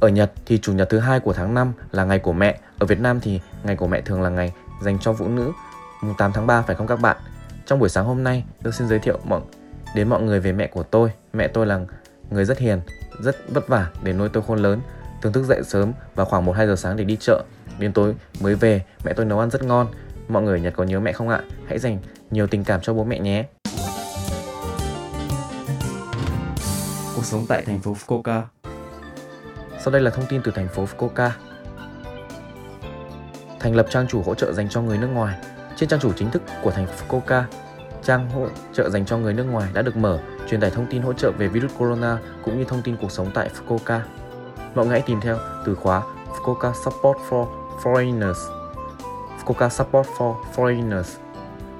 Ở Nhật thì chủ nhật thứ hai của tháng 5 là ngày của mẹ, ở Việt Nam thì ngày của mẹ thường là ngày dành cho phụ nữ, mùng 8 tháng 3 phải không các bạn? Trong buổi sáng hôm nay, tôi xin giới thiệu mọi đến mọi người về mẹ của tôi. Mẹ tôi là người rất hiền, rất vất vả để nuôi tôi khôn lớn, thường thức dậy sớm và khoảng 1 2 giờ sáng để đi chợ. Đến tối mới về, mẹ tôi nấu ăn rất ngon. Mọi người ở Nhật có nhớ mẹ không ạ? Hãy dành nhiều tình cảm cho bố mẹ nhé. Cuộc sống tại thành phố Fukuoka. Sau đây là thông tin từ thành phố Fukuoka. Thành lập trang chủ hỗ trợ dành cho người nước ngoài. Trên trang chủ chính thức của thành phố Fukuoka, trang hỗ trợ dành cho người nước ngoài đã được mở, truyền tải thông tin hỗ trợ về virus corona cũng như thông tin cuộc sống tại Fukuoka. Mọi người hãy tìm theo từ khóa Fukuoka Support for Foreigners. Fukuoka Support for Foreigners.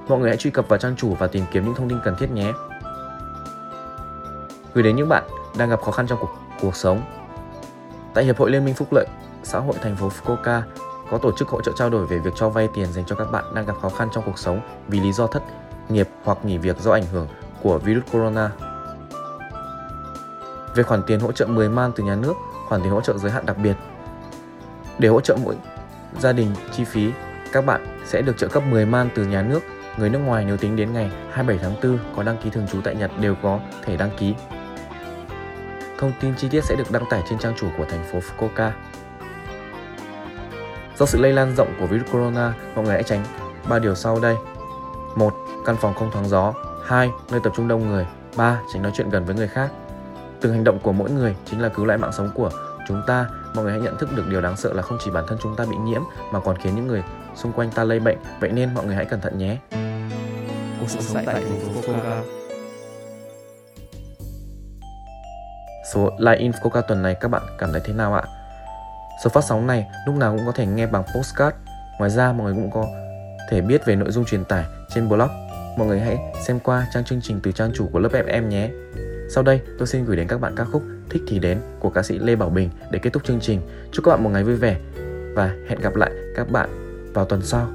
Mọi người hãy truy cập vào trang chủ và tìm kiếm những thông tin cần thiết nhé. Gửi đến những bạn đang gặp khó khăn trong cuộc, cuộc sống, Tại Hiệp hội Liên minh Phúc lợi xã hội thành phố Fukuoka có tổ chức hỗ trợ trao đổi về việc cho vay tiền dành cho các bạn đang gặp khó khăn trong cuộc sống vì lý do thất nghiệp hoặc nghỉ việc do ảnh hưởng của virus corona. Về khoản tiền hỗ trợ 10 man từ nhà nước, khoản tiền hỗ trợ giới hạn đặc biệt. Để hỗ trợ mỗi gia đình chi phí, các bạn sẽ được trợ cấp 10 man từ nhà nước. Người nước ngoài nếu tính đến ngày 27 tháng 4 có đăng ký thường trú tại Nhật đều có thể đăng ký Thông tin chi tiết sẽ được đăng tải trên trang chủ của thành phố Fukuoka. Do sự lây lan rộng của virus corona, mọi người hãy tránh ba điều sau đây. 1. Căn phòng không thoáng gió. 2. Nơi tập trung đông người. 3. Tránh nói chuyện gần với người khác. Từng hành động của mỗi người chính là cứu lại mạng sống của chúng ta. Mọi người hãy nhận thức được điều đáng sợ là không chỉ bản thân chúng ta bị nhiễm mà còn khiến những người xung quanh ta lây bệnh. Vậy nên mọi người hãy cẩn thận nhé. Cuộc sống tại thành phố Fukuoka. Số Live in Fukuoka tuần này các bạn cảm thấy thế nào ạ? Số phát sóng này lúc nào cũng có thể nghe bằng postcard. Ngoài ra mọi người cũng có thể biết về nội dung truyền tải trên blog. Mọi người hãy xem qua trang chương trình từ trang chủ của lớp FM nhé. Sau đây, tôi xin gửi đến các bạn ca khúc Thích thì đến của ca sĩ Lê Bảo Bình để kết thúc chương trình. Chúc các bạn một ngày vui vẻ và hẹn gặp lại các bạn vào tuần sau.